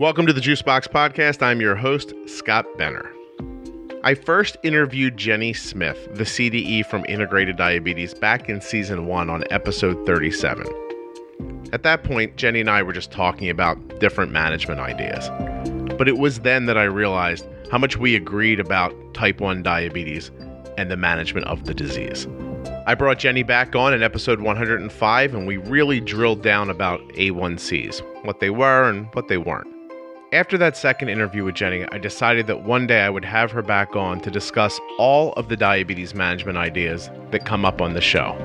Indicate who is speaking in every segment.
Speaker 1: Welcome to the Juicebox Podcast. I'm your host, Scott Benner. I first interviewed Jenny Smith, the CDE from Integrated Diabetes, back in season one on episode 37. At that point, Jenny and I were just talking about different management ideas. But it was then that I realized how much we agreed about type 1 diabetes and the management of the disease. I brought Jenny back on in episode 105, and we really drilled down about A1Cs, what they were and what they weren't. After that second interview with Jenny, I decided that one day I would have her back on to discuss all of the diabetes management ideas that come up on the show.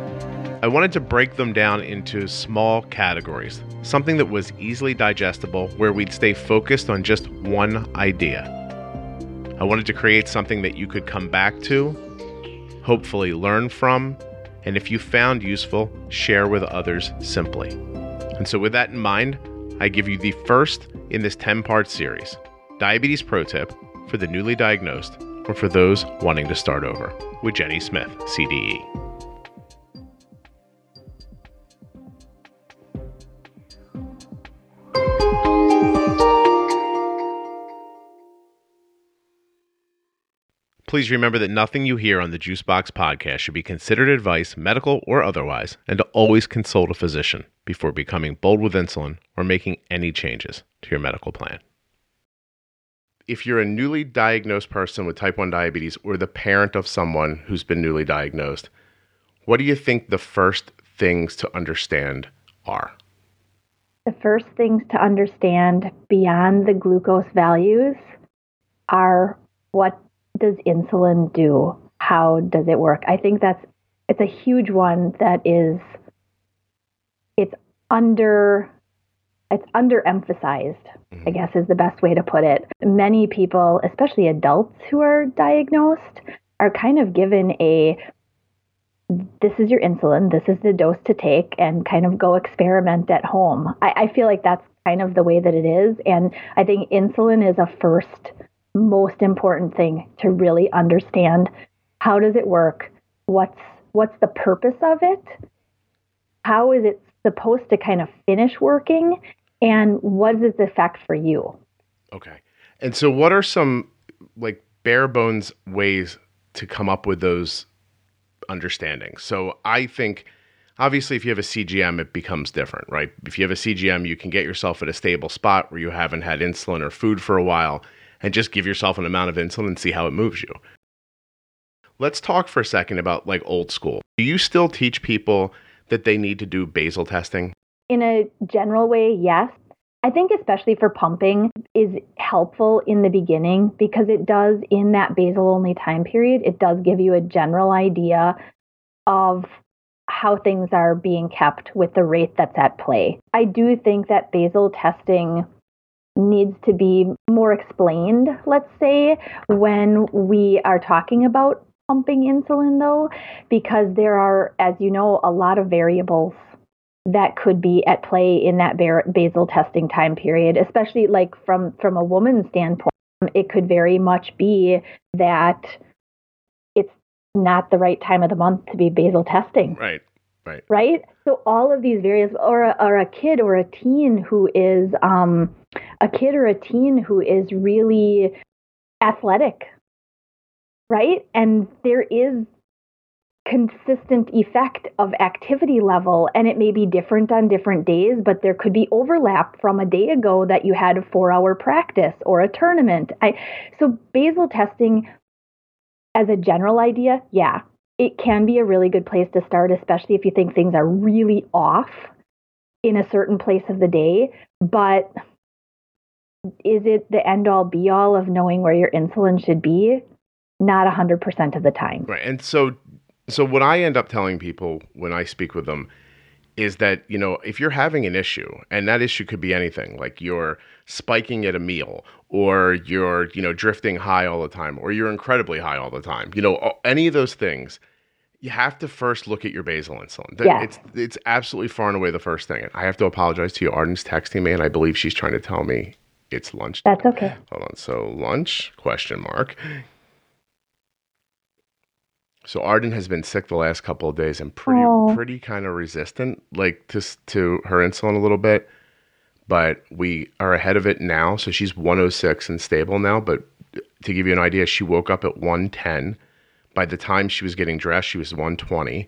Speaker 1: I wanted to break them down into small categories, something that was easily digestible where we'd stay focused on just one idea. I wanted to create something that you could come back to, hopefully learn from, and if you found useful, share with others simply. And so, with that in mind, I give you the first in this 10 part series Diabetes Pro Tip for the newly diagnosed or for those wanting to start over with Jenny Smith, CDE. Please remember that nothing you hear on the Juicebox podcast should be considered advice, medical or otherwise, and to always consult a physician before becoming bold with insulin or making any changes to your medical plan. If you're a newly diagnosed person with type 1 diabetes or the parent of someone who's been newly diagnosed, what do you think the first things to understand are?
Speaker 2: The first things to understand beyond the glucose values are what does insulin do? How does it work? I think that's it's a huge one that is it's under it's underemphasized, I mm-hmm. guess is the best way to put it. Many people, especially adults who are diagnosed, are kind of given a this is your insulin, this is the dose to take, and kind of go experiment at home. I, I feel like that's kind of the way that it is. And I think insulin is a first most important thing to really understand. How does it work? What's what's the purpose of it? How is it supposed to kind of finish working? And what is its effect for you?
Speaker 1: Okay. And so what are some like bare bones ways to come up with those understandings? So i think obviously if you have a cgm it becomes different right? If you have a cgm you can get yourself at a stable spot where you haven't had insulin or food for a while and just give yourself an amount of insulin and see how it moves you. Let's talk for a second about like old school. Do you still teach people that they need to do basal testing?
Speaker 2: In a general way, yes. I think especially for pumping is helpful in the beginning because it does in that basal only time period, it does give you a general idea of how things are being kept with the rate that's at play. I do think that basal testing needs to be more explained, let's say, when we are talking about pumping insulin, though, because there are, as you know, a lot of variables that could be at play in that basal testing time period, especially like from from a woman's standpoint. It could very much be that it's not the right time of the month to be basal testing.
Speaker 1: Right. Right.
Speaker 2: Right. So all of these various, or a, or a kid or a teen who is um, a kid or a teen who is really athletic, right? And there is consistent effect of activity level and it may be different on different days but there could be overlap from a day ago that you had a 4 hour practice or a tournament I, so basal testing as a general idea yeah it can be a really good place to start, especially if you think things are really off in a certain place of the day. But is it the end all be all of knowing where your insulin should be? Not 100% of the time.
Speaker 1: Right. And so, so what I end up telling people when I speak with them is that, you know, if you're having an issue, and that issue could be anything, like you're spiking at a meal, or you're, you know, drifting high all the time, or you're incredibly high all the time, you know, any of those things, you have to first look at your basal insulin.
Speaker 2: Yeah.
Speaker 1: It's it's absolutely far and away the first thing. I have to apologize to you. Arden's texting me, and I believe she's trying to tell me it's lunch.
Speaker 2: That's okay.
Speaker 1: Hold on. So lunch? Question mark. So Arden has been sick the last couple of days and pretty
Speaker 2: Oh.
Speaker 1: pretty kind of resistant, like to to her insulin a little bit. but we are ahead of it now. So she's 106 and stable now. But to give you an idea, she woke up at 110. By the time she was getting dressed, she was 120.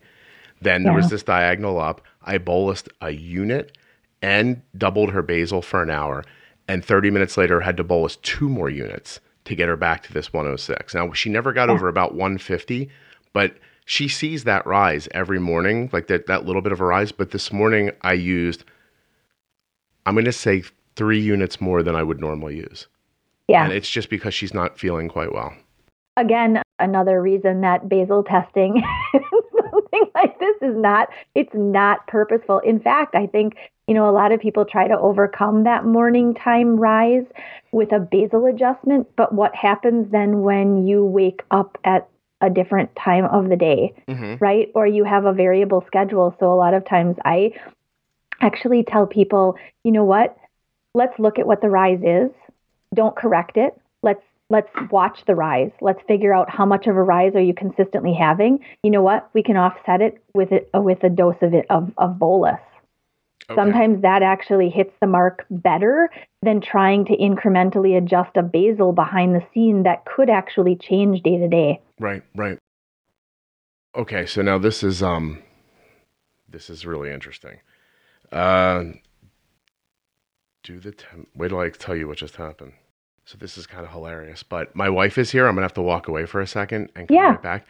Speaker 1: Then there was this diagonal up. I bolused a unit and doubled her basal for an hour. And 30 minutes later, had to bolus two more units to get her back to this 106. Now, she never got over about 150, but she sees that rise every morning, like that, that little bit of a rise. But this morning, I used, I'm going to say three units more than I would normally use.
Speaker 2: Yeah.
Speaker 1: And it's just because she's not feeling quite well.
Speaker 2: Again, another reason that basal testing something like this is not it's not purposeful. In fact, I think, you know, a lot of people try to overcome that morning time rise with a basal adjustment, but what happens then when you wake up at a different time of the day?
Speaker 1: Mm-hmm.
Speaker 2: right? Or you have a variable schedule. So a lot of times I actually tell people, you know what? Let's look at what the rise is. Don't correct it. Let's watch the rise. Let's figure out how much of a rise are you consistently having. You know what? We can offset it with it with a dose of it of, of bolus. Sometimes that actually hits the mark better than trying to incrementally adjust a basal behind the scene that could actually change day to day.
Speaker 1: Right, right. Okay, so now this is um this is really interesting. Uh do the temp wait till I tell you what just happened. So this is kind of hilarious, but my wife is here. I'm gonna have to walk away for a second and come
Speaker 2: Yeah.
Speaker 1: right back.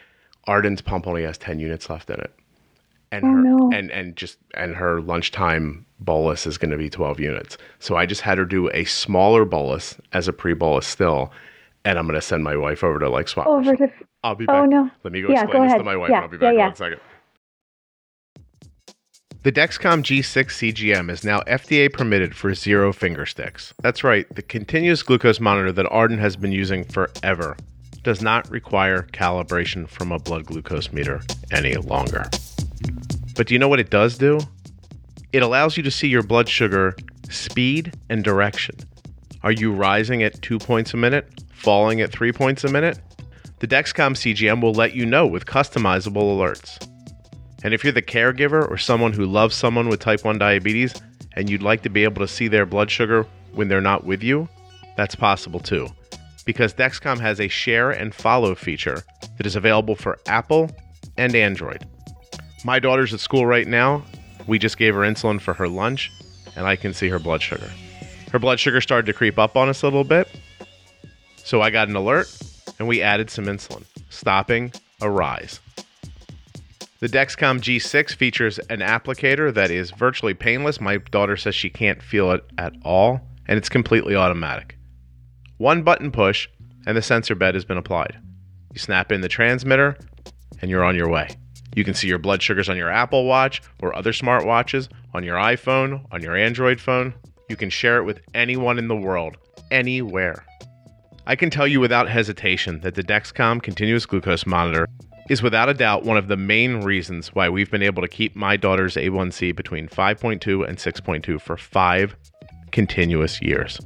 Speaker 1: Arden's pump only has ten units left in it. And
Speaker 2: Oh,
Speaker 1: her
Speaker 2: no.
Speaker 1: and and just and her lunchtime bolus is gonna be twelve units. So I just had her do a smaller bolus as a pre bolus still. And I'm gonna send my wife over to like swap.
Speaker 2: Over to
Speaker 1: I'll be back.
Speaker 2: Oh no.
Speaker 1: Let me go
Speaker 2: Yeah,
Speaker 1: explain
Speaker 2: go
Speaker 1: this to my wife.
Speaker 2: Yeah,
Speaker 1: I'll be
Speaker 2: yeah,
Speaker 1: back in
Speaker 2: yeah.
Speaker 1: one second. The Dexcom G6 CGM is now FDA permitted for zero finger sticks. That's right, the continuous glucose monitor that Arden has been using forever does not require calibration from a blood glucose meter any longer. But do you know what it does do? It allows you to see your blood sugar speed and direction. Are you rising at two points a minute, falling at three points a minute? The Dexcom CGM will let you know with customizable alerts. And if you're the caregiver or someone who loves someone with type 1 diabetes and you'd like to be able to see their blood sugar when they're not with you, that's possible too. Because Dexcom has a share and follow feature that is available for Apple and Android. My daughter's at school right now. We just gave her insulin for her lunch, and I can see her blood sugar. Her blood sugar started to creep up on us a little bit. So I got an alert and we added some insulin, stopping a rise. The Dexcom G6 features an applicator that is virtually painless. My daughter says she can't feel it at all, and it's completely automatic. One button push, and the sensor bed has been applied. You snap in the transmitter, and you're on your way. You can see your blood sugars on your Apple Watch or other smartwatches, on your iPhone, on your Android phone. You can share it with anyone in the world, anywhere. I can tell you without hesitation that the Dexcom continuous glucose monitor is without a doubt one of the main reasons why we've been able to keep my daughter's A1C between 5.2 and 6.2 for five continuous years.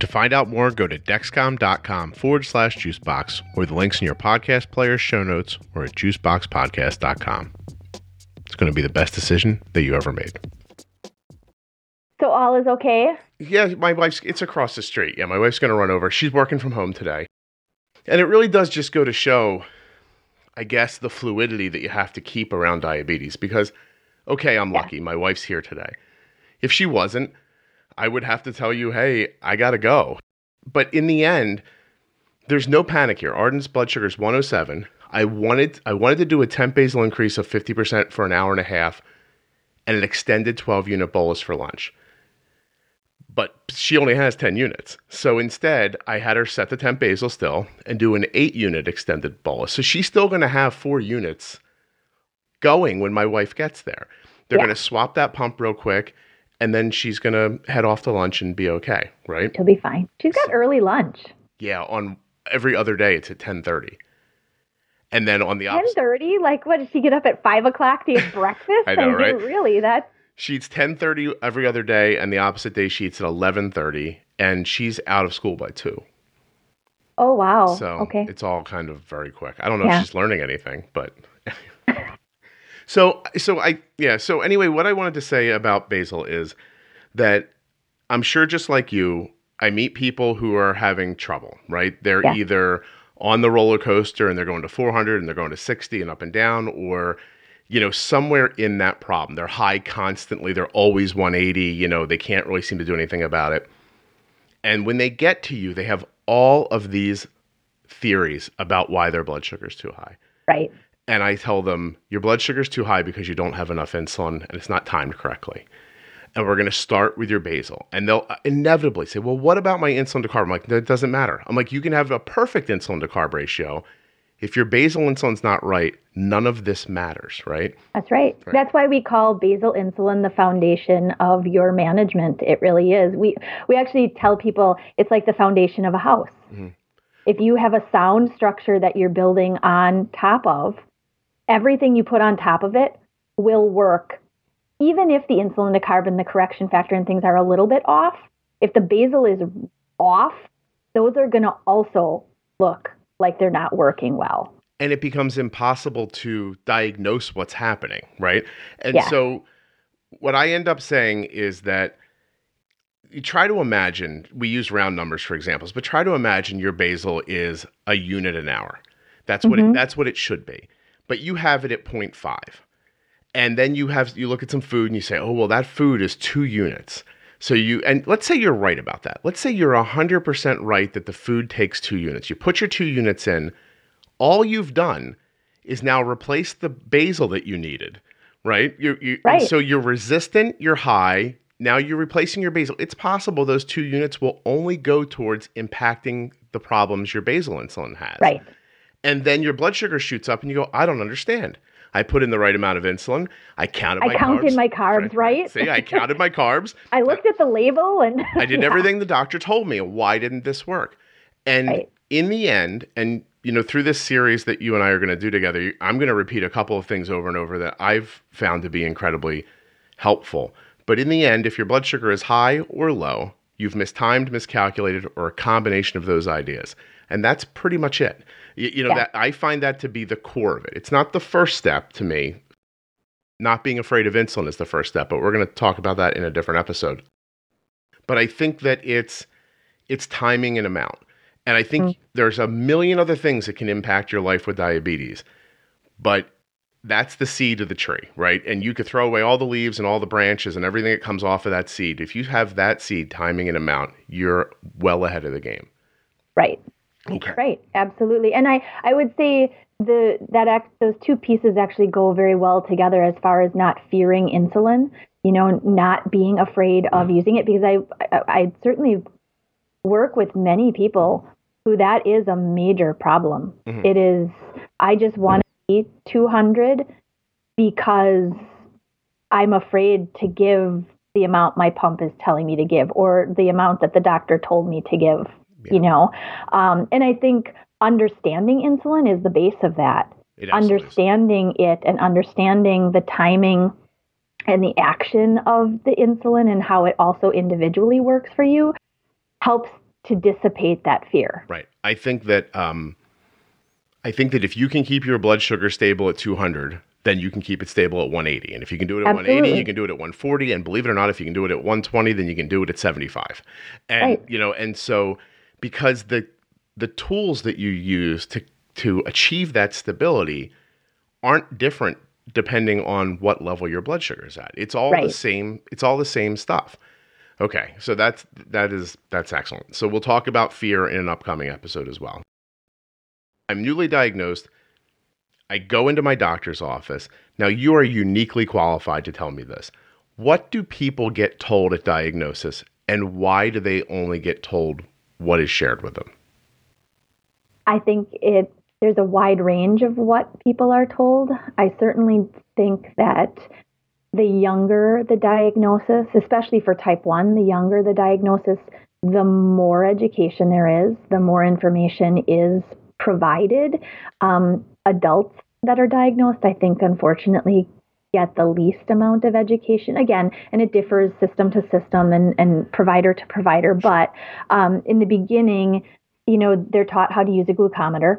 Speaker 1: To find out more, go to dexcom.com forward slash juicebox or the links in your podcast player's show notes or at juiceboxpodcast.com. It's going to be the best decision that you ever made.
Speaker 2: So all is okay?
Speaker 1: Yeah, my wife's, it's across the street. Yeah, my wife's going to run over. She's working from home today. And it really does just go to show, I guess, the fluidity that you have to keep around diabetes because, okay, I'm
Speaker 2: Yeah.
Speaker 1: lucky. My wife's here today. If she wasn't, I would have to tell you, hey, I got to go. But in the end, there's no panic here. Arden's blood sugar is 107. I wanted I wanted to do a temp basal increase of 50% for an hour and a half and an extended 12 unit bolus for lunch. But she only has 10 units. So instead, I had her set the temp basal still and do an 8 unit extended bolus. So she's still going to have 4 units going when my wife gets there. They're
Speaker 2: Yeah.
Speaker 1: going to swap that pump real quick and then she's going to head off to lunch and be okay, right?
Speaker 2: She'll be fine. She's got early lunch.
Speaker 1: Yeah, on every other day it's at 10:30. And then on the
Speaker 2: Ten
Speaker 1: opposite
Speaker 2: thirty? Like what did she get up at five o'clock to eat breakfast?
Speaker 1: I know,
Speaker 2: mean,
Speaker 1: right?
Speaker 2: Really, that
Speaker 1: she eats 10:30 every other day and the opposite day she eats at 11:30 and she's out of school by 2.
Speaker 2: oh wow.
Speaker 1: So
Speaker 2: okay.
Speaker 1: it's all kind of very quick. I don't know
Speaker 2: Yeah.
Speaker 1: if she's learning anything, but so so I yeah. So anyway, what I wanted to say about basal is that I'm sure just like you, I meet people who are having trouble, right? They're
Speaker 2: Yeah.
Speaker 1: either on the roller coaster and they're going to 400 and they're going to 60 and up and down, or, you know, somewhere in that problem. They're high constantly, they're always 180, you know, they can't really seem to do anything about it. And when they get to you, they have all of these theories about why their blood sugar is too high.
Speaker 2: Right.
Speaker 1: And I tell them, your blood sugar is too high because you don't have enough insulin and it's not timed correctly. And we're going to start with your basal. And they'll uh, inevitably say, well, what about my insulin to carb? I'm like, that doesn't matter. I'm like, you can have a perfect insulin to carb ratio. If your basal insulin's not right, none of this matters, right?
Speaker 2: That's right.
Speaker 1: Right.
Speaker 2: That's why we call basal insulin the foundation of your management. It really is. We we actually tell people it's like the foundation of a house.
Speaker 1: Mhm.
Speaker 2: If you have a sound structure that you're building on top of, everything you put on top of it will work. Even if the insulin to carbon, the correction factor and things are a little bit off, if the basal is off, those are going to also look like they're not working well.
Speaker 1: and it becomes impossible to diagnose what's happening, right? And
Speaker 2: Yeah.
Speaker 1: so what I end up saying is that you try to imagine, we use round numbers for examples, but try to imagine your basal is a unit an hour. That's what it,
Speaker 2: Mhm.
Speaker 1: that's what it should be. But you have it at 0.5. And then you have you look at some food and you say, "Oh, well that food is 2 units." So you and let's say you're right about that. Let's say you're 100% right that the food takes 2 units. You put your 2 units in, all you've done is now replace the basal that you needed, right? You, you,
Speaker 2: Right.
Speaker 1: So you're resistant, you're high. Now you're replacing your basal. It's possible those two units will only go towards impacting the problems your basal insulin has.
Speaker 2: Right.
Speaker 1: And then your blood sugar shoots up and you go, I don't understand. I put in the right amount of insulin. I counted my
Speaker 2: I counted
Speaker 1: carbs.
Speaker 2: my carbs, right?
Speaker 1: See, I counted my carbs.
Speaker 2: I looked at the label and
Speaker 1: I did
Speaker 2: Yeah.
Speaker 1: everything the doctor told me. Why didn't this work? And
Speaker 2: Right.
Speaker 1: in the end, and you know, through this series that you and I are going to do together, I'm going to repeat a couple of things over and over that I've found to be incredibly helpful. But in the end, if your blood sugar is high or low, you've mistimed, miscalculated, or a combination of those ideas. And that's pretty much it. You, you know,
Speaker 2: Yeah.
Speaker 1: that I find that to be the core of it. It's not the first step to me. Not being afraid of insulin is the first step, but we're going to talk about that in a different episode. But I think that it's it's timing and amount. And I think
Speaker 2: Mm.
Speaker 1: there's a million other things that can impact your life with diabetes. But that's the seed of the tree, right? And you could throw away all the leaves and all the branches and everything that comes off of that seed. If you have that seed, timing and amount, you're well ahead of the game.
Speaker 2: right.
Speaker 1: Okay.
Speaker 2: Right, absolutely. And I, I would say the that act, those two pieces actually go very well together as far as not fearing insulin, you know, not being afraid of using it because I I, I certainly work with many people who that is a major problem.
Speaker 1: Mhm.
Speaker 2: It is I just want to be 200 because I'm afraid to give the amount my pump is telling me to give or the amount that the doctor told me to give you know um, and i think understanding insulin is the base of that
Speaker 1: It absolutely is.
Speaker 2: understanding it and understanding the timing and the action of the insulin and how it also individually works for you helps to dissipate that fear
Speaker 1: Right. I think that um, I think that if you can keep your blood sugar stable at 200, then you can keep it stable at 180. And if you can do it at 180, you can do it at 140. And believe it or not, if you can do it at 120, then you can do it at 75. And
Speaker 2: Right.
Speaker 1: you know, and so because the the tools that you use to to achieve that stability aren't different depending on what level your blood sugar is at. It's all the same. It's all the same stuff. Okay, so that's that is that's excellent. So we'll talk about fear in an upcoming episode as well. I'm newly diagnosed. I go into my doctor's office. Now you are uniquely qualified to tell me this. What do people get told at diagnosis and why do they only get told what is shared with them?
Speaker 2: I think it there's a wide range of what people are told. I certainly think that the younger the diagnosis, especially for type 1, the younger the diagnosis, the more education there is, the more information is provided. Um, adults that are diagnosed, I think, unfortunately, get the least amount of education. Again, and it differs system to system and, and provider to provider. But um, in the beginning, you know, they're taught how to use a glucometer.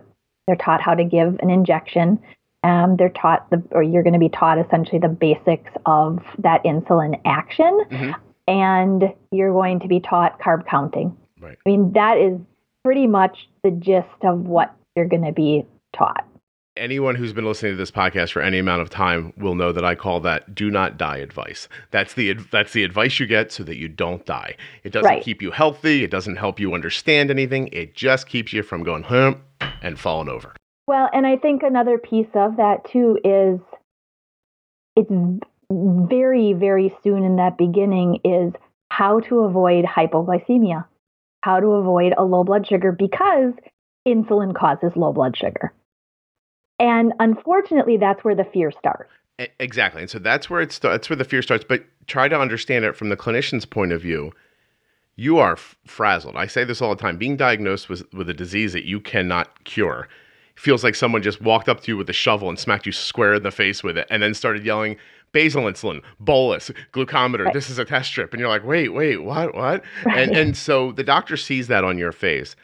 Speaker 2: They're taught how to give an injection. Um, they're taught the, or you're going to be taught essentially the basics of that insulin action.
Speaker 1: Mhm.
Speaker 2: and you're going to be taught carb counting.
Speaker 1: Right.
Speaker 2: I mean, that is pretty much the gist of what you're going to be taught.
Speaker 1: Anyone who's been listening to this podcast for any amount of time will know that I call that "do not die" advice. That's the that's the advice you get so that you don't die. It doesn't
Speaker 2: Right.
Speaker 1: keep you healthy. It doesn't help you understand anything. It just keeps you from going hum and falling over.
Speaker 2: Well, and I think another piece of that too is it's very, very soon in that beginning is how to avoid hypoglycemia, how to avoid a low blood sugar because insulin causes low blood sugar. And unfortunately, that's where the fear starts.
Speaker 1: Exactly. And so that's where it's. That's where the fear starts. But try to understand it from the clinician's point of view. You are f- frazzled. I say this all the time. Being diagnosed with, with a disease that you cannot cure feels like someone just walked up to you with a shovel and smacked you square in the face with it and then started yelling, basal insulin, bolus, glucometer,
Speaker 2: Right.
Speaker 1: this is a test strip. And you're like, wait, wait, what, what?
Speaker 2: Right.
Speaker 1: And, and so the doctor sees that on your face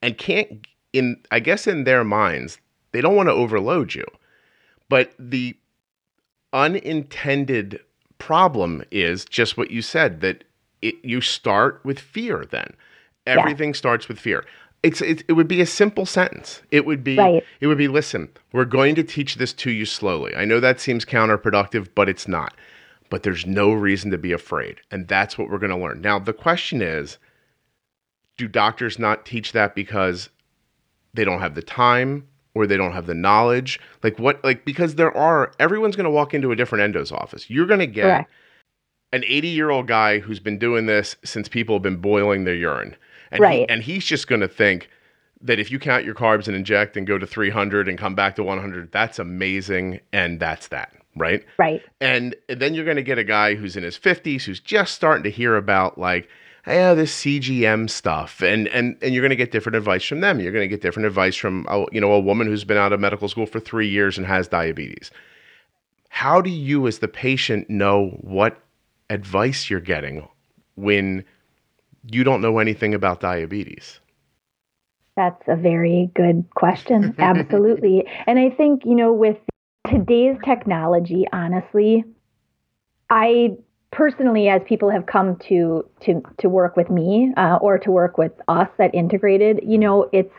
Speaker 1: and can't, in, I guess in their minds, they don't want to overload you. But the unintended problem is just what you said that it, you start with fear then. Everything starts with fear. It's it, it would be a simple sentence. It would be
Speaker 2: Right.
Speaker 1: it would be listen we're going to teach this to you slowly. I know that seems counterproductive but it's not. But there's no reason to be afraid and that's what we're going to learn. Now the question is do doctors not teach that because they don't have the time or they don't have the knowledge like what like because there are everyone's going to walk into a different endo's office you're going to get
Speaker 2: Correct.
Speaker 1: an 80 year old guy who's been doing this since people have been boiling their urine and he, and he's just going to think that if you count your carbs and inject and go to 300 and come back to 100 that's amazing and that's that right
Speaker 2: Right.
Speaker 1: and then you're going to get a guy who's in his 50s who's just starting to hear about like yeah this cgm stuff and and and you're going to get different advice from them you're going to get different advice from a, you know a woman who's been out of medical school for 3 years and has diabetes how do you as the patient know what advice you're getting when you don't know anything about diabetes
Speaker 2: That's a very good question. Absolutely. and I think, you know, with today's technology, honestly, I personally, as people have come to to to work with me uh, or to work with us at Integrated, you know, it's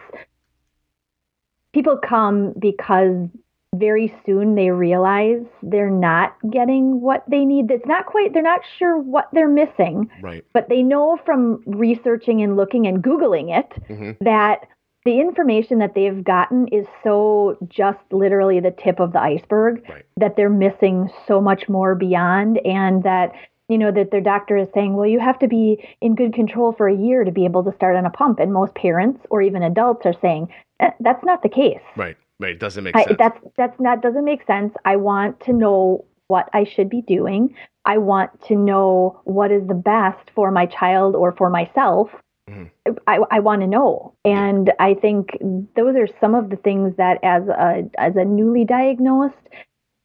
Speaker 2: people come because very soon they realize they're not getting what they need. It's not quite. They're not sure what they're missing
Speaker 1: right
Speaker 2: but they know from researching and looking and googling it
Speaker 1: Mhm.
Speaker 2: that the information that they've gotten is so just literally the tip of the iceberg
Speaker 1: Right.
Speaker 2: that they're missing so much more beyond and that you know that their doctor is saying well you have to be in good control for a year to be able to start on a pump and most parents or even adults are saying eh, that's not the case
Speaker 1: right right it doesn't make
Speaker 2: I,
Speaker 1: sense
Speaker 2: that's that's not doesn't make sense. I want to know what I should be doing. I want to know what is the best for my child or for myself.
Speaker 1: Mhm.
Speaker 2: I, I want to know, and I think those are some of the things that, as a as a newly diagnosed,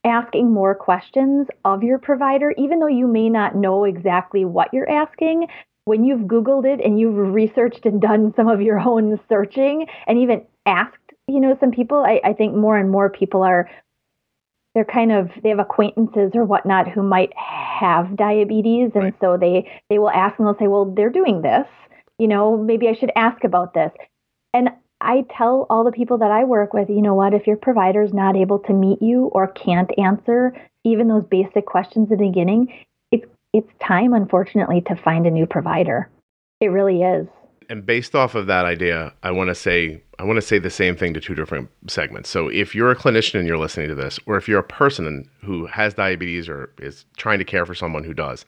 Speaker 2: asking more questions of your provider, even though you may not know exactly what you're asking. When you've Googled it and you've researched and done some of your own searching and even asked you know some people I, I think more and more people are they're kind of they have acquaintances or whatnot who might have diabetes and
Speaker 1: Right.
Speaker 2: so they they will ask and they'll say well they're doing this you know maybe i should ask about this. And i tell all the people that i work with you know what if your provider is not able to meet you or can't answer even those basic questions at the beginning it's it's time unfortunately to find a new provider. It really is.
Speaker 1: And based off of that idea, I want to say I want to say the same thing to two different segments. So if you're a clinician and you're listening to this, or if you're a person who has diabetes or is trying to care for someone who does,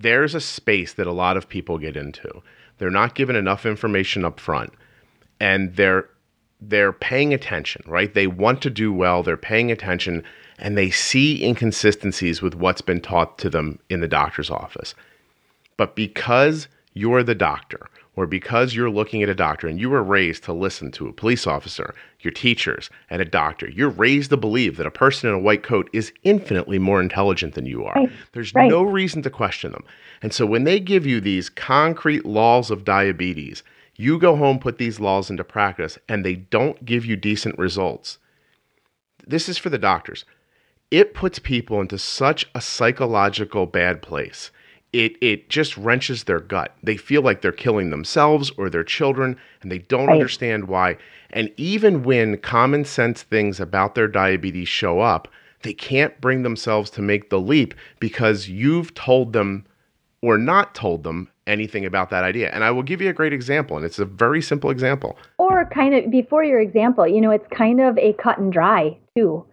Speaker 1: there's a space that a lot of people get into. They're not given enough information up front, and they're they're paying attention, right? They want to do well, they're paying attention, and they see inconsistencies with what's been taught to them in the doctor's office. But because you're the doctor, or because you're looking at a doctor and you were raised to listen to a police officer, your teachers, and a doctor, you're raised to believe that a person in a white coat is infinitely more intelligent than you are.
Speaker 2: Right.
Speaker 1: There's
Speaker 2: Right.
Speaker 1: no reason to question them. And so when they give you these concrete laws of diabetes, you go home, put these laws into practice, and they don't give you decent results. This is for the doctors it puts people into such a psychological bad place it it just wrenches their gut. They feel like they're killing themselves or their children and they don't
Speaker 2: Right.
Speaker 1: understand why. And even when common sense things about their diabetes show up, they can't bring themselves to make the leap because you've told them or not told them anything about that idea. And I will give you a great example and it's a very simple example.
Speaker 2: Or kind of before your example, you know, it's kind of a cut and dry too.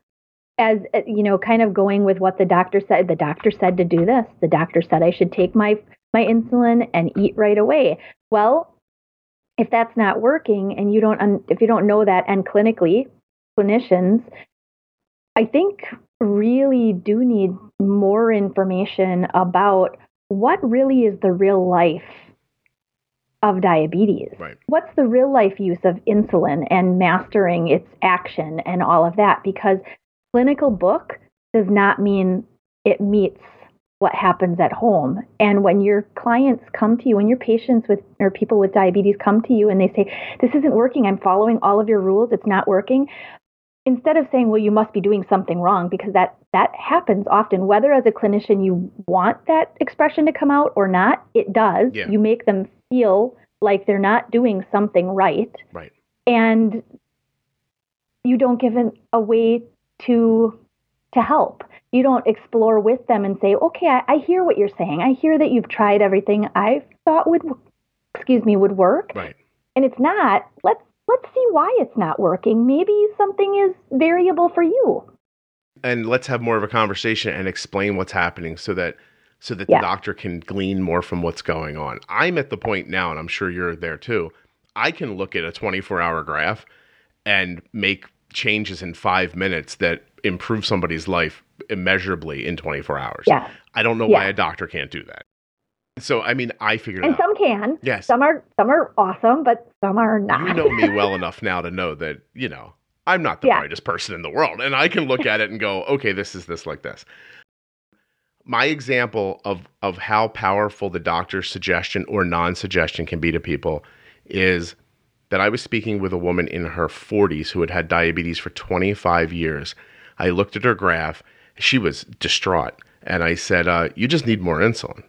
Speaker 2: As uh, you know, kind of going with what the doctor said. The doctor said to do this. The doctor said I should take my my insulin and eat right away. Well, if that's not working and you don't if you don't know that and clinically clinicians I think really do need more information about what really is the real life of diabetes.
Speaker 1: Right.
Speaker 2: What's the real life use of insulin and mastering its action and all of that? Because clinical book does not mean it meets what happens at home. And when your clients come to you, when your patients with or people with diabetes come to you and they say, This isn't working, I'm following all of your rules, it's not working, instead of saying, Well, you must be doing something wrong, because that that happens often, whether as a clinician you want that expression to come out or not, it does.
Speaker 1: Yeah.
Speaker 2: You make them feel like they're not doing something right
Speaker 1: Right.
Speaker 2: and you don't give an, a way to to help. You don't explore with them and say, "Okay, I, I hear what you're saying. I hear that you've tried everything I thought would, excuse me, would work,
Speaker 1: Right.
Speaker 2: and it's not. Let's let's see why it's not working. Maybe something is variable for you.
Speaker 1: and let's have more of a conversation and explain what's happening so that so that
Speaker 2: Yeah.
Speaker 1: the doctor can glean more from what's going on. I'm at the point now and I'm sure you're there too. I can look at a 24-hour graph and make changes in 5 minutes that improve somebody's life immeasurably in 24 hours.
Speaker 2: Yeah,
Speaker 1: I don't know why a doctor can't do that. So I mean, I figured
Speaker 2: and some can.
Speaker 1: yes.
Speaker 2: Some are some are awesome, but some are not.
Speaker 1: you know me well enough now to know that you know i'm not the
Speaker 2: Yeah.
Speaker 1: brightest person in the world and i can look at it and go okay this is this like this my example of of how powerful the doctor's suggestion or non-suggestion can be to people is that i was speaking with a woman in her 40s who had had diabetes for 25 years i looked at her graph she was distraught and i said uh, you just need more insulin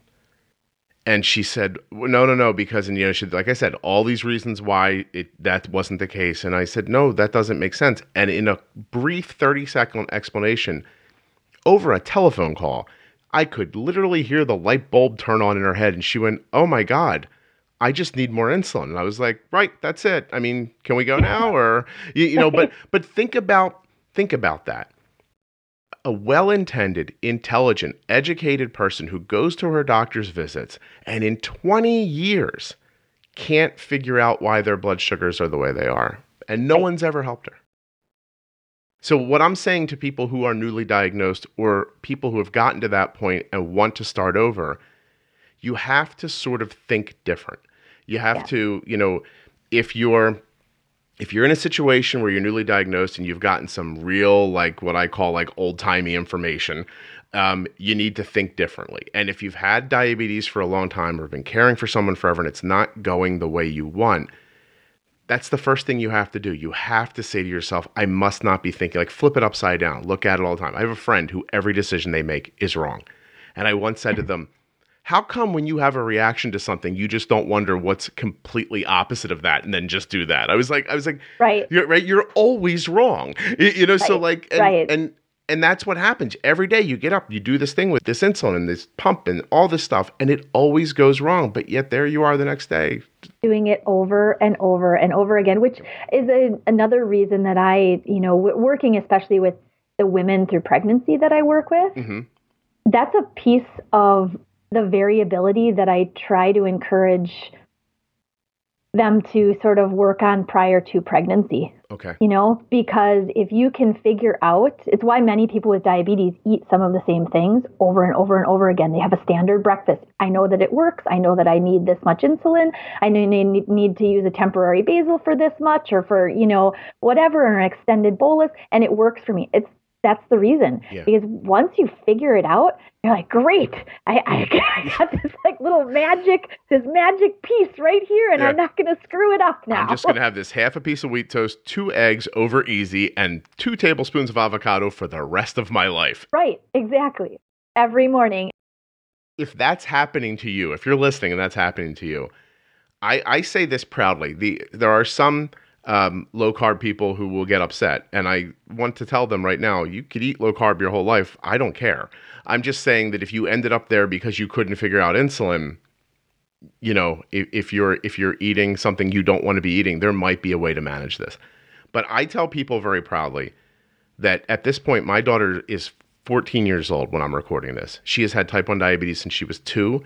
Speaker 1: and she said, "Well, "No, no, no," because and you know, she like I said, all these reasons why it that wasn't the case, and I said, "No, that doesn't make sense." And in a brief thirty second explanation, over a telephone call, I could literally hear the light bulb turn on in her head, and she went, "Oh my god." I just need more insulin. And I was like, right, that's it. I mean, can we go now? Or you, you know, but but think about think about that a well intended, intelligent, educated person who goes to her doctor's visits and in 20 years can't figure out why their blood sugars are the way they are. And no one's ever helped her. So, what I'm saying to people who are newly diagnosed or people who have gotten to that point and want to start over, you have to sort of think different. You have
Speaker 2: Yeah.
Speaker 1: to, you know, if you're if you're in a situation where you're newly diagnosed and you've gotten some real like what i call like old-timey information um, you need to think differently. And if you've had diabetes for a long time or been caring for someone forever and it's not going the way you want that's the first thing you have to do. You have to say to yourself i must not be thinking like flip it upside down. Look at it all the time. I have a friend who every decision they make is wrong. And i once said to them how come when you have a reaction to something you just don't wonder what's completely opposite of that and then just do that? I was like i was like
Speaker 2: right.
Speaker 1: you're right you're always wrong you know so like and,
Speaker 2: right.
Speaker 1: and and that's what happens. Every day you get up you do this thing with this insulin and this pump and all this stuff and it always goes wrong but yet there you are the next day.
Speaker 2: Doing it over and over and over again, which is a, another reason that I, you know, working especially with the women through pregnancy that I work with,
Speaker 1: hmm
Speaker 2: that's a piece of the variability that I try to encourage them to sort of work on prior to pregnancy.
Speaker 1: okay
Speaker 2: You know, because if you can figure out, it's why many people with diabetes eat some of the same things over and over and over again. They have a standard breakfast. I know that it works. I know that I need this much insulin. I know I need, to use a temporary basal for this much or for, you know, whatever, or an extended bolus, and it works for me. It's that's the reason.
Speaker 1: Yeah.
Speaker 2: Because once you figure it out, you're like, great, I, I, got this like little magic, this magic piece right here, and
Speaker 1: Yeah.
Speaker 2: I'm not going to screw it up now.
Speaker 1: i'm just going to have this half a piece of wheat toast two eggs over easy and two tablespoons of avocado for the rest of my life
Speaker 2: Right, exactly. Every morning.
Speaker 1: if that's happening to you, if you're listening and that's happening to you, I, I say this proudly. The there are some um, low carb people who will get upset, and I want to tell them right now: you could eat low carb your whole life. I don't care. I'm just saying that if you ended up there because you couldn't figure out insulin, you know, if, if you're if you're eating something you don't want to be eating, there might be a way to manage this. But I tell people very proudly that at this point, my daughter is 14 years old when I'm recording this. She has had type 1 diabetes since she was two.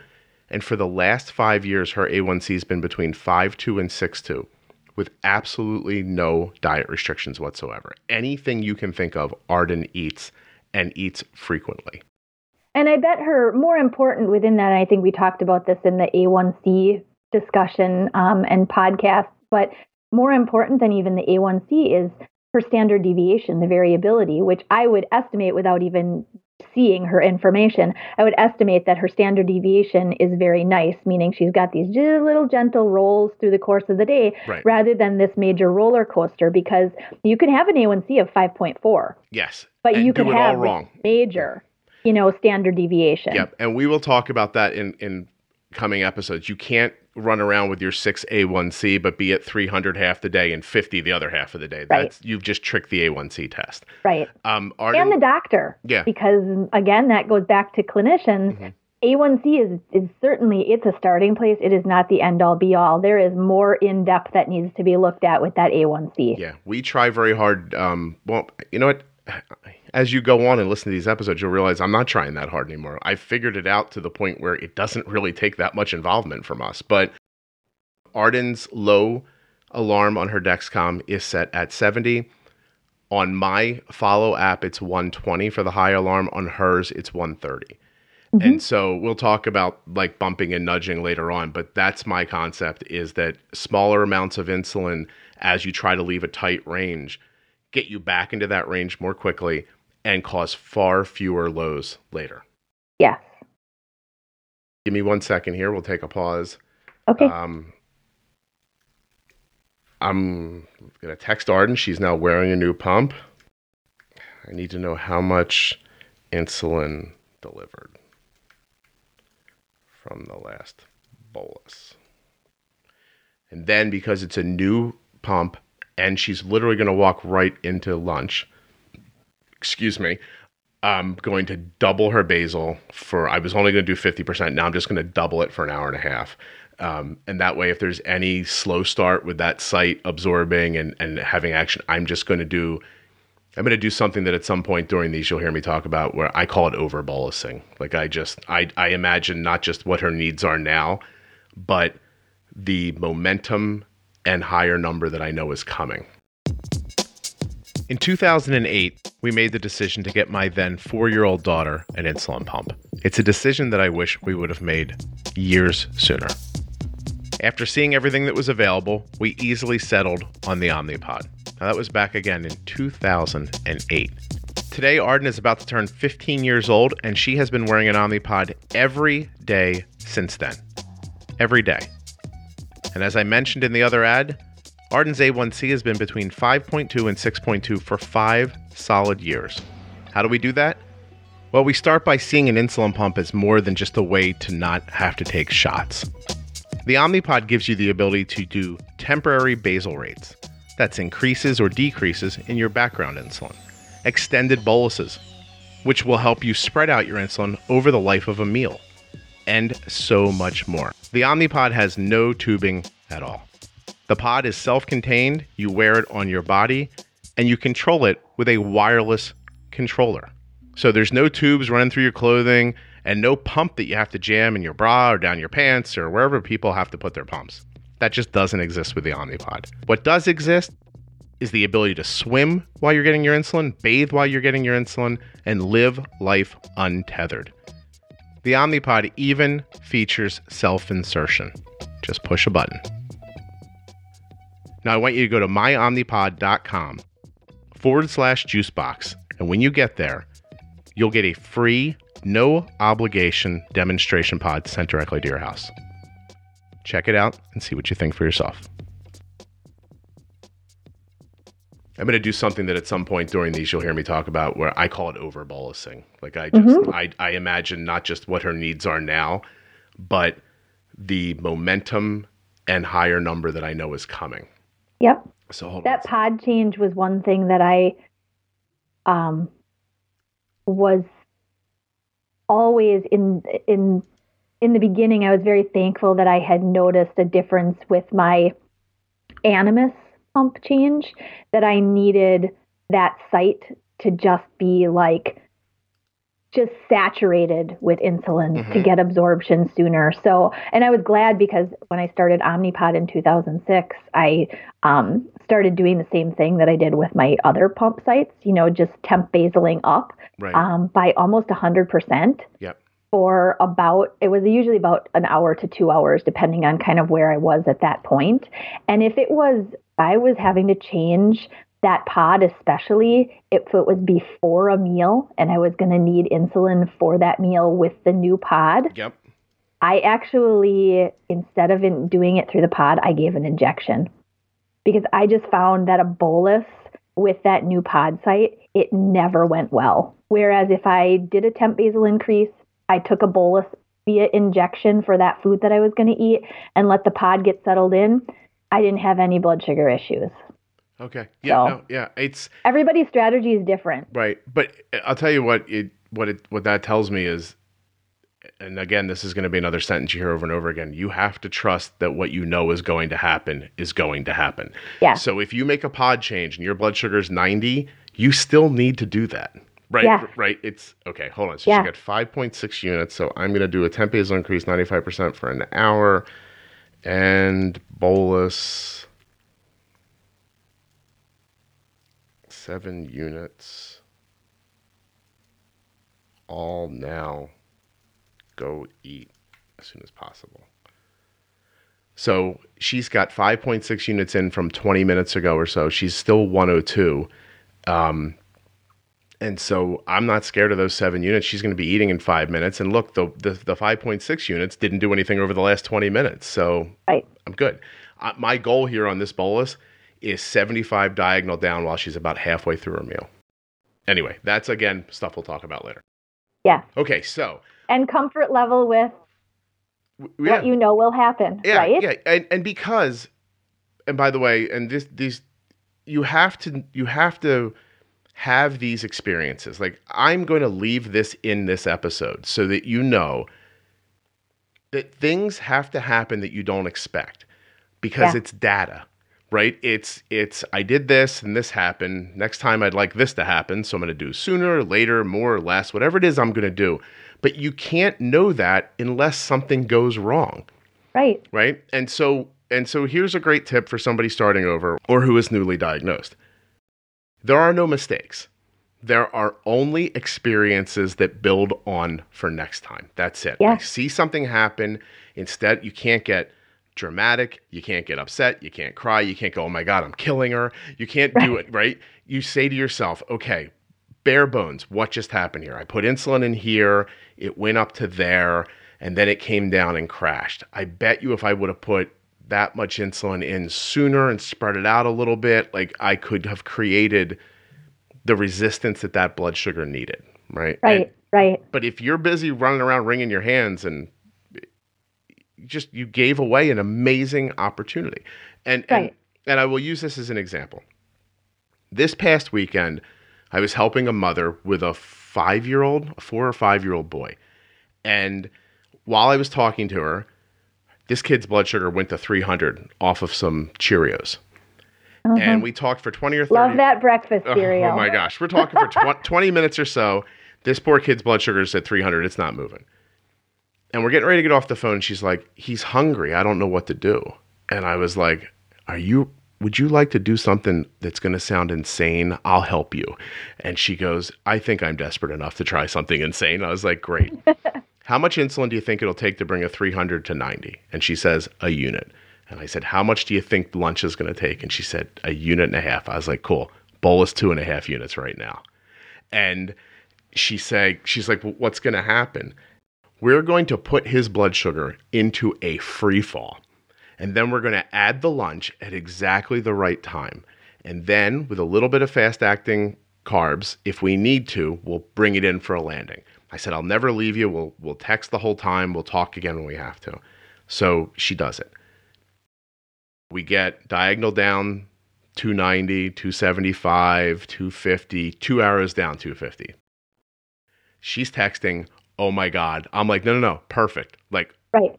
Speaker 1: And for the last five years, her A1C has been between 5.2 and 6.2 with absolutely no diet restrictions whatsoever. Anything you can think of, Arden eats and eats frequently.
Speaker 2: And I bet her more important within that, I think we talked about this in the A1C discussion um, and podcast, but more important than even the A1C is her standard deviation, the variability, which I would estimate without even seeing her information, I would estimate that her standard deviation is very nice, meaning she's got these little gentle rolls through the course of the day
Speaker 1: right.
Speaker 2: rather than this major roller coaster because you can have an A1C of 5.4.
Speaker 1: Yes.
Speaker 2: But you can have
Speaker 1: wrong.
Speaker 2: major, you know, standard deviation.
Speaker 1: Yep. And we will talk about that in, in coming episodes. You can't run around with your 6A1C, but be at 300 half the day and 50 the other half of the day.
Speaker 2: Right.
Speaker 1: That's you've just tricked the A1C test.
Speaker 2: Right.
Speaker 1: Um,
Speaker 2: and the doctor.
Speaker 1: Yeah.
Speaker 2: Because again, that goes back to clinicians. Mm-hmm. A1C is, is certainly it's a starting place. It is not the end all be all. There is more in depth that needs to be looked at with that A1C.
Speaker 1: Yeah, we try very hard. Um, well, you know what? As you go on and listen to these episodes, you'll realize I'm not trying that hard anymore. I figured it out to the point where it doesn't really take that much involvement from us. But Arden's low alarm on her Dexcom is set at 70. On my follow app, it's 120 for the high alarm. On hers, it's 130. Mm-hmm. And so we'll talk about like bumping and nudging later on, but that's my concept is that smaller amounts of insulin as you try to leave a tight range get you back into that range more quickly and cause far fewer lows later.
Speaker 2: Yes.
Speaker 1: Give me one second here. We'll take a pause.
Speaker 2: Okay.
Speaker 1: Um, I'm going to text Arden. She's now wearing a new pump. I need to know how much insulin delivered from the last bolus. And then, because it's a new pump and she's literally going to walk right into lunch, excuse me, I'm going to double her basal for, I was only going to do 50%. Now I'm just going to double it for an hour and a half. Um, and that way, if there's any slow start with that site absorbing and, and having action, I'm just going to do, I'm going to do something that at some point during these you'll hear me talk about where I call it over bolusing. Like I just, I, I imagine not just what her needs are now, but the momentum and higher number that I know is coming. In 2008, we made the decision to get my then four year old daughter an insulin pump. It's a decision that I wish we would have made years sooner. After seeing everything that was available, we easily settled on the Omnipod. Now, that was back again in 2008. Today, Arden is about to turn 15 years old, and she has been wearing an Omnipod every day since then. Every day. And as I mentioned in the other ad, Arden's A1C has been between 5.2 and 6.2 for five solid years. How do we do that? Well, we start by seeing an insulin pump as more than just a way to not have to take shots. The Omnipod gives you the ability to do temporary basal rates. That's increases or decreases in your background insulin. Extended boluses, which will help you spread out your insulin over the life of a meal. And so much more. The Omnipod has no tubing at all. The pod is self contained, you wear it on your body, and you control it with a wireless controller. So there's no tubes running through your clothing and no pump that you have to jam in your bra or down your pants or wherever people have to put their pumps. That just doesn't exist with the Omnipod. What does exist is the ability to swim while you're getting your insulin, bathe while you're getting your insulin, and live life untethered. The Omnipod even features self insertion. Just push a button. Now I want you to go to myomnipod.com forward slash juicebox. And when you get there, you'll get a free, no obligation demonstration pod sent directly to your house. Check it out and see what you think for yourself. I'm going to do something that at some point during these you'll hear me talk about where I call it over bolusing. Like I just mm-hmm. I I imagine not just what her needs are now, but the momentum and higher number that I know is coming.
Speaker 2: Yep. So that pod change was one thing that I um was always in in in the beginning I was very thankful that I had noticed a difference with my Animas pump change that I needed that site to just be like just saturated with insulin mm-hmm. to get absorption sooner. So, and I was glad because when I started Omnipod in 2006, I um, started doing the same thing that I did with my other pump sites, you know, just temp basaling up right. um, by almost 100%.
Speaker 1: Yep.
Speaker 2: For about, it was usually about an hour to two hours, depending on kind of where I was at that point. And if it was, I was having to change that pod, especially if it was before a meal and I was going to need insulin for that meal with the new pod.
Speaker 1: Yep.
Speaker 2: I actually, instead of in doing it through the pod, I gave an injection because I just found that a bolus with that new pod site, it never went well. Whereas if I did a temp basal increase, I took a bolus via injection for that food that I was going to eat and let the pod get settled in, I didn't have any blood sugar issues.
Speaker 1: Okay. Yeah. So, no, yeah. It's
Speaker 2: everybody's strategy is different.
Speaker 1: Right. But I'll tell you what it what it what that tells me is and again, this is going to be another sentence you hear over and over again. You have to trust that what you know is going to happen is going to happen.
Speaker 2: Yeah.
Speaker 1: So if you make a pod change and your blood sugar is 90, you still need to do that. Right.
Speaker 2: Yeah.
Speaker 1: Right. It's okay. Hold on. So yeah. she got 5.6 units. So I'm going to do a temp basal increase 95% for an hour and bolus seven units. All now go eat as soon as possible. So she's got 5.6 units in from 20 minutes ago or so. She's still 102. Um, and so I'm not scared of those seven units. She's going to be eating in five minutes. And look, the, the, the 5.6 units didn't do anything over the last 20 minutes. So
Speaker 2: right.
Speaker 1: I'm good. Uh, my goal here on this bolus is 75 diagonal down while she's about halfway through her meal. Anyway, that's again stuff we'll talk about later.
Speaker 2: Yeah.
Speaker 1: Okay, so.
Speaker 2: And comfort level with yeah. what you know will happen,
Speaker 1: yeah,
Speaker 2: right?
Speaker 1: Yeah, and and because, and by the way, and this these, you have to you have to have these experiences. Like I'm going to leave this in this episode so that you know that things have to happen that you don't expect because yeah. it's data right? It's it's i did this and this happened. Next time i'd like this to happen so i'm going to do sooner later more or less whatever it is i'm going to do. But you can't know that unless something goes wrong.
Speaker 2: Right.
Speaker 1: Right? And so and so here's a great tip for somebody starting over or who is newly diagnosed. There are no mistakes. There are only experiences that build on for next time. That's it.
Speaker 2: Yeah.
Speaker 1: see something happen. Instead you can't get dramatic. You can't get upset. You can't cry. You can't go, oh my God, I'm killing her. You can't do it, right? You say to yourself, okay, bare bones, what just happened here? I put insulin in here, it went up to there, and then it came down and crashed. I bet you if I would have put that much insulin in sooner and spread it out a little bit, like I could have created the resistance that that blood sugar needed, right?
Speaker 2: Right, and, right.
Speaker 1: But if you're busy running around wringing your hands and just you gave away an amazing opportunity. And right. and and I will use this as an example. This past weekend, I was helping a mother with a 5-year-old, a 4 or 5-year-old boy. And while I was talking to her, this kid's blood sugar went to 300 off of some Cheerios. Uh-huh. And we talked for 20 or 30
Speaker 2: Love that breakfast cereal.
Speaker 1: Oh, oh my gosh. We're talking for tw- 20 minutes or so. This poor kid's blood sugar is at 300. It's not moving. And we're getting ready to get off the phone. She's like, he's hungry. I don't know what to do. And I was like, are you, would you like to do something that's going to sound insane? I'll help you. And she goes, I think I'm desperate enough to try something insane. I was like, great. how much insulin do you think it'll take to bring a 300 to 90? And she says, a unit. And I said, how much do you think lunch is going to take? And she said, a unit and a half. I was like, cool. Bolus two and a half units right now. And she said, she's like, well, what's going to happen? We're going to put his blood sugar into a free fall. And then we're going to add the lunch at exactly the right time. And then with a little bit of fast acting carbs, if we need to, we'll bring it in for a landing. I said, I'll never leave you. We'll, we'll text the whole time. We'll talk again when we have to. So she does it. We get diagonal down 290, 275, 250, two arrows down 250. She's texting, oh my God. I'm like, no, no, no, perfect. Like,
Speaker 2: right.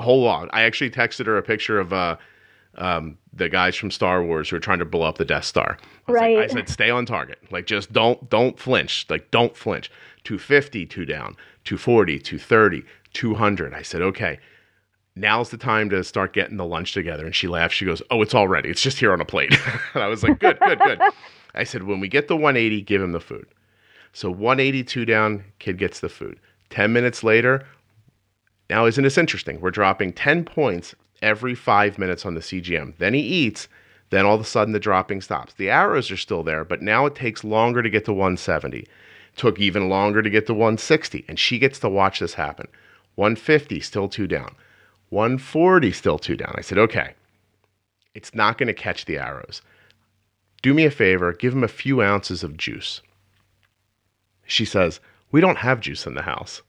Speaker 1: hold on. I actually texted her a picture of uh, um, the guys from Star Wars who are trying to blow up the Death Star. I
Speaker 2: right.
Speaker 1: Like, I said, stay on target. Like, just don't, don't flinch. Like, don't flinch. 250, two down, 240, 230, 200. I said, okay now's the time to start getting the lunch together. And she laughs. She goes, Oh, it's all ready. It's just here on a plate. and I was like, Good, good, good. I said, When we get the 180, give him the food. So 182 down, kid gets the food. 10 minutes later, now isn't this interesting? We're dropping 10 points every five minutes on the CGM. Then he eats. Then all of a sudden the dropping stops. The arrows are still there, but now it takes longer to get to 170. Took even longer to get to 160, and she gets to watch this happen. 150, still two down. 140 still two down. I said, okay, it's not going to catch the arrows. Do me a favor, give him a few ounces of juice. She says, we don't have juice in the house.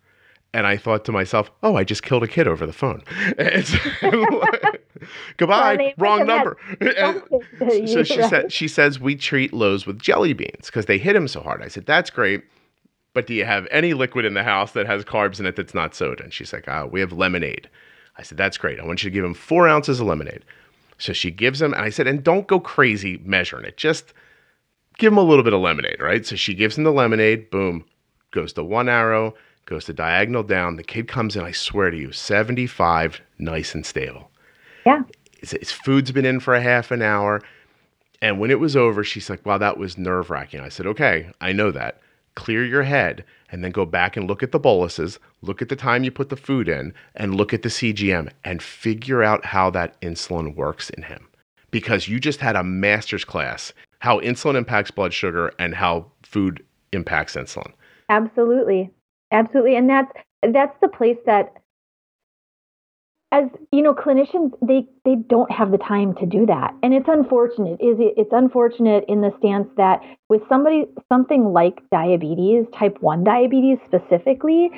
Speaker 1: And I thought to myself, oh, I just killed a kid over the phone. Goodbye, wrong number. so she said, she says we treat lows with jelly beans because they hit him so hard. I said, that's great but do you have any liquid in the house that has carbs in it that's not soda? And she's like, oh, we have lemonade. I said, That's great. I want you to give him four ounces of lemonade. So she gives him, and I said, And don't go crazy measuring it. Just give him a little bit of lemonade, right? So she gives him the lemonade, boom, goes to one arrow, goes to diagonal down. The kid comes in, I swear to you, 75, nice and stable.
Speaker 2: Yeah.
Speaker 1: His, his food's been in for a half an hour. And when it was over, she's like, wow, that was nerve wracking. I said, okay, I know that. Clear your head and then go back and look at the boluses, look at the time you put the food in, and look at the CGM and figure out how that insulin works in him. Because you just had a master's class how insulin impacts blood sugar and how food impacts insulin.
Speaker 2: Absolutely. Absolutely. And that's that's the place that as you know clinicians they they don't have the time to do that. And it's unfortunate. Is it it's unfortunate in the stance that with somebody something like diabetes type 1 diabetes specifically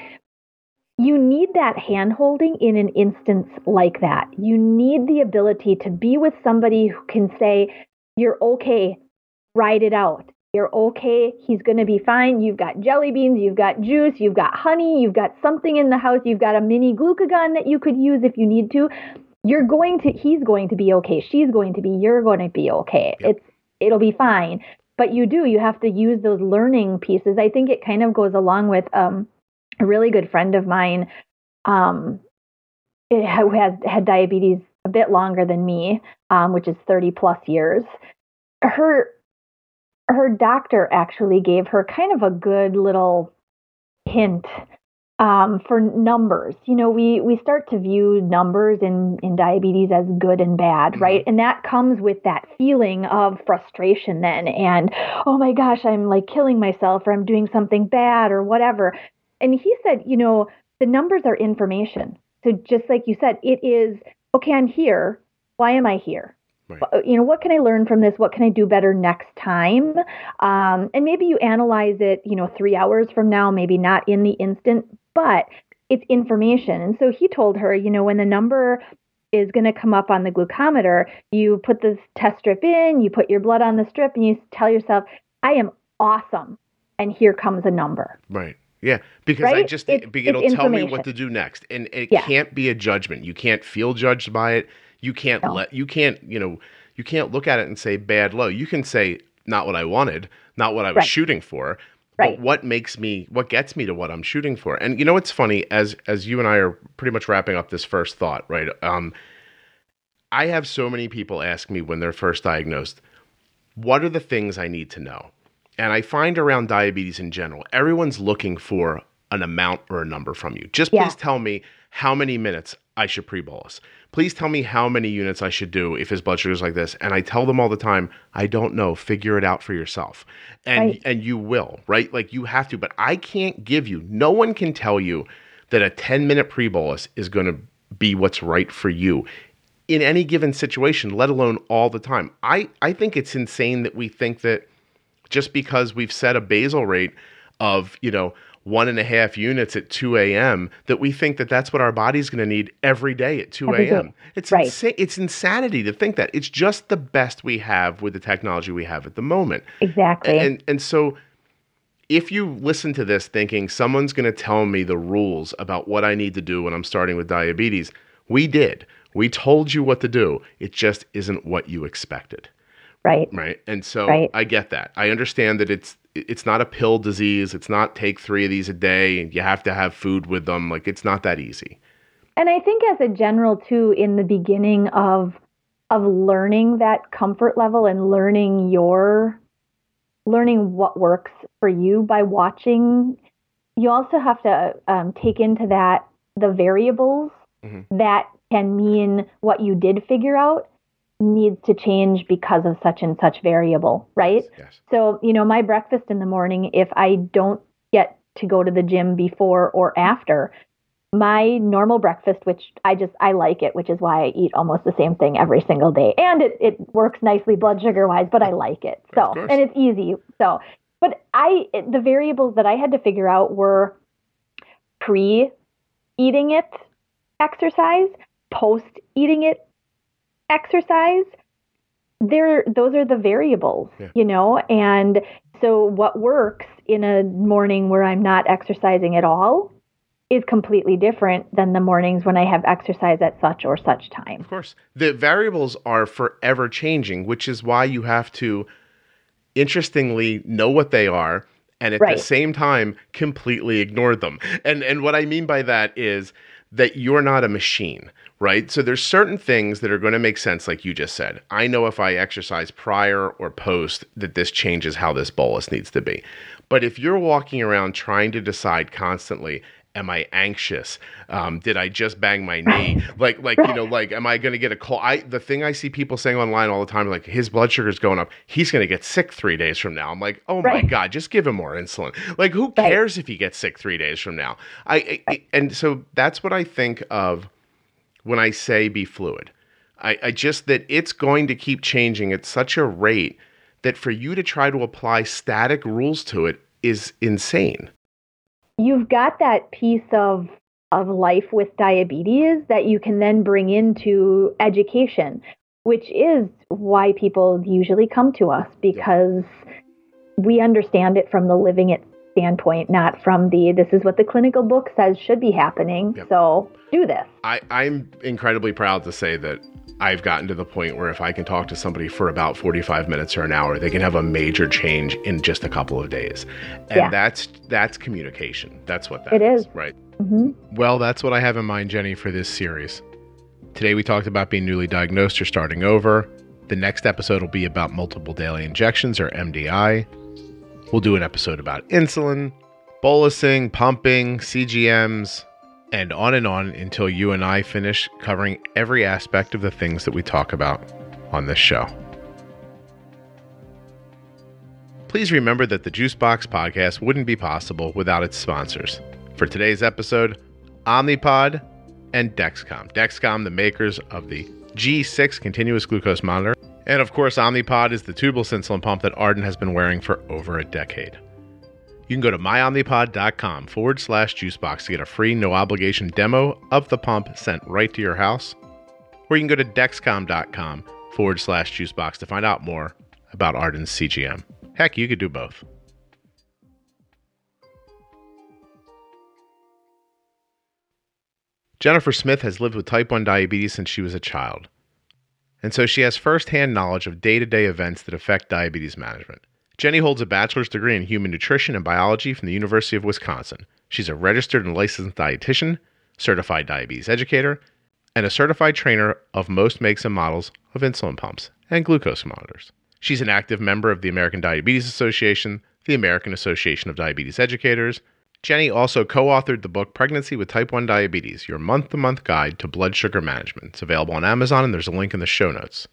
Speaker 2: you need that hand holding in an instance like that. You need the ability to be with somebody who can say you're okay. Ride it out you're okay. He's going to be fine. You've got jelly beans, you've got juice, you've got honey, you've got something in the house, you've got a mini glucagon that you could use if you need to. You're going to he's going to be okay. She's going to be you're going to be okay. Yep. It's it'll be fine. But you do you have to use those learning pieces. I think it kind of goes along with um, a really good friend of mine um, who has had diabetes a bit longer than me, um, which is 30 plus years. Her her doctor actually gave her kind of a good little hint um, for numbers. You know, we we start to view numbers in in diabetes as good and bad, mm-hmm. right? And that comes with that feeling of frustration then, and oh my gosh, I'm like killing myself, or I'm doing something bad, or whatever. And he said, you know, the numbers are information. So just like you said, it is okay. I'm here. Why am I here? Right. You know, what can I learn from this? What can I do better next time? Um, and maybe you analyze it, you know, three hours from now, maybe not in the instant, but it's information. And so he told her, you know, when the number is going to come up on the glucometer, you put the test strip in, you put your blood on the strip, and you tell yourself, I am awesome. And here comes a number.
Speaker 1: Right. Yeah, because right? I just it's, it'll tell me what to do next, and it yeah. can't be a judgment. You can't feel judged by it. You can't no. let you can't you know you can't look at it and say bad low. You can say not what I wanted, not what I was right. shooting for. Right. But what makes me what gets me to what I'm shooting for? And you know what's funny as as you and I are pretty much wrapping up this first thought, right? Um I have so many people ask me when they're first diagnosed, what are the things I need to know? And I find around diabetes in general, everyone's looking for an amount or a number from you. Just yeah. please tell me how many minutes I should pre bolus. Please tell me how many units I should do if his blood sugar is like this. And I tell them all the time, I don't know. Figure it out for yourself. And right. and you will, right? Like you have to, but I can't give you, no one can tell you that a 10 minute pre bolus is going to be what's right for you. in any given situation, let alone all the time. I, I think it's insane that we think that just because we've set a basal rate of, you know, one and a half units at 2 a.m., that we think that that's what our body's going to need every day at 2 a.m. It's, right. insa- it's insanity to think that. It's just the best we have with the technology we have at the moment.
Speaker 2: Exactly.
Speaker 1: And, and so if you listen to this thinking someone's going to tell me the rules about what I need to do when I'm starting with diabetes, we did. We told you what to do. It just isn't what you expected.
Speaker 2: Right.
Speaker 1: Right. And so right. I get that. I understand that it's it's not a pill disease. It's not take 3 of these a day and you have to have food with them. Like it's not that easy.
Speaker 2: And I think as a general too in the beginning of of learning that comfort level and learning your learning what works for you by watching you also have to um, take into that the variables mm-hmm. that can mean what you did figure out needs to change because of such and such variable, right? Yes, yes. So, you know, my breakfast in the morning, if I don't get to go to the gym before or after, my normal breakfast, which I just I like it, which is why I eat almost the same thing every single day, and it it works nicely blood sugar wise, but I like it. So and it's easy. So, but I the variables that I had to figure out were pre eating it exercise, post eating it exercise there those are the variables yeah. you know and so what works in a morning where i'm not exercising at all is completely different than the mornings when I have exercise at such or such time.
Speaker 1: Of course. The variables are forever changing, which is why you have to interestingly know what they are and at right. the same time completely ignore them. And and what I mean by that is that you're not a machine, right? So there's certain things that are going to make sense like you just said. I know if I exercise prior or post that this changes how this bolus needs to be. But if you're walking around trying to decide constantly am I anxious? Um, did I just bang my knee? Like, like you know, like, am I going to get a cold? I the thing I see people saying online all the time, like his blood sugar's going up. He's going to get sick three days from now. I'm like, oh right. my god, just give him more insulin. Like, who cares right. if he gets sick three days from now? I, I and so that's what I think of when I say be fluid. I, I just that it's going to keep changing at such a rate that for you to try to apply static rules to it is insane
Speaker 2: you've got that piece of of life with diabetes that you can then bring into education, which is why people usually come to us because we understand it from the living it standpoint, not from the this is what the clinical book says should be happening. Yep. So do this.
Speaker 1: I, I'm incredibly proud to say that I've gotten to the point where if I can talk to somebody for about 45 minutes or an hour, they can have a major change in just a couple of days. And yeah. that's that's communication. That's what that
Speaker 2: it is.
Speaker 1: is right? Mm-hmm. Well, that's what I have in mind, Jenny, for this series. Today we talked about being newly diagnosed or starting over. The next episode will be about multiple daily injections or MDI. We'll do an episode about insulin, bolusing, pumping, CGMs, and on and on until you and I finish covering every aspect of the things that we talk about on this show. Please remember that the Juicebox podcast wouldn't be possible without its sponsors. For today's episode, Omnipod and Dexcom. Dexcom, the makers of the G6 continuous glucose monitor. And of course, Omnipod is the tubeless insulin pump that Arden has been wearing for over a decade. You can go to myomnipod.com forward slash juicebox to get a free, no obligation demo of the pump sent right to your house. Or you can go to dexcom.com forward slash juicebox to find out more about Arden's CGM. Heck, you could do both. Jennifer Smith has lived with type 1 diabetes since she was a child. And so she has firsthand knowledge of day to day events that affect diabetes management. Jenny holds a bachelor's degree in human nutrition and biology from the University of Wisconsin. She's a registered and licensed dietitian, certified diabetes educator, and a certified trainer of most makes and models of insulin pumps and glucose monitors. She's an active member of the American Diabetes Association, the American Association of Diabetes Educators. Jenny also co authored the book Pregnancy with Type 1 Diabetes Your Month to Month Guide to Blood Sugar Management. It's available on Amazon, and there's a link in the show notes.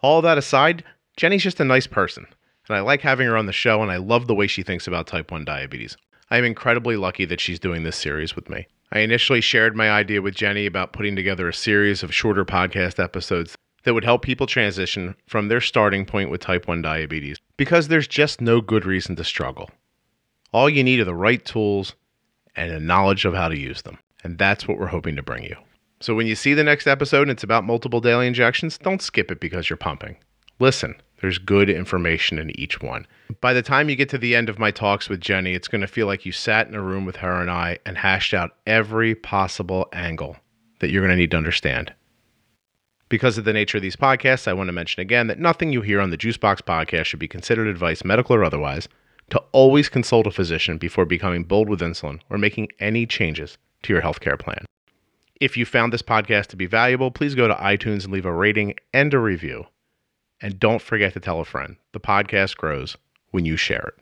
Speaker 1: All that aside, Jenny's just a nice person and I like having her on the show, and I love the way she thinks about type 1 diabetes. I am incredibly lucky that she's doing this series with me. I initially shared my idea with Jenny about putting together a series of shorter podcast episodes that would help people transition from their starting point with type 1 diabetes because there's just no good reason to struggle. All you need are the right tools and a knowledge of how to use them. And that's what we're hoping to bring you. So when you see the next episode and it's about multiple daily injections, don't skip it because you're pumping. Listen, there's good information in each one. By the time you get to the end of my talks with Jenny, it's going to feel like you sat in a room with her and I and hashed out every possible angle that you're going to need to understand. Because of the nature of these podcasts, I want to mention again that nothing you hear on the Juicebox podcast should be considered advice, medical or otherwise, to always consult a physician before becoming bold with insulin or making any changes to your healthcare plan. If you found this podcast to be valuable, please go to iTunes and leave a rating and a review. And don't forget to tell a friend. The podcast grows when you share it.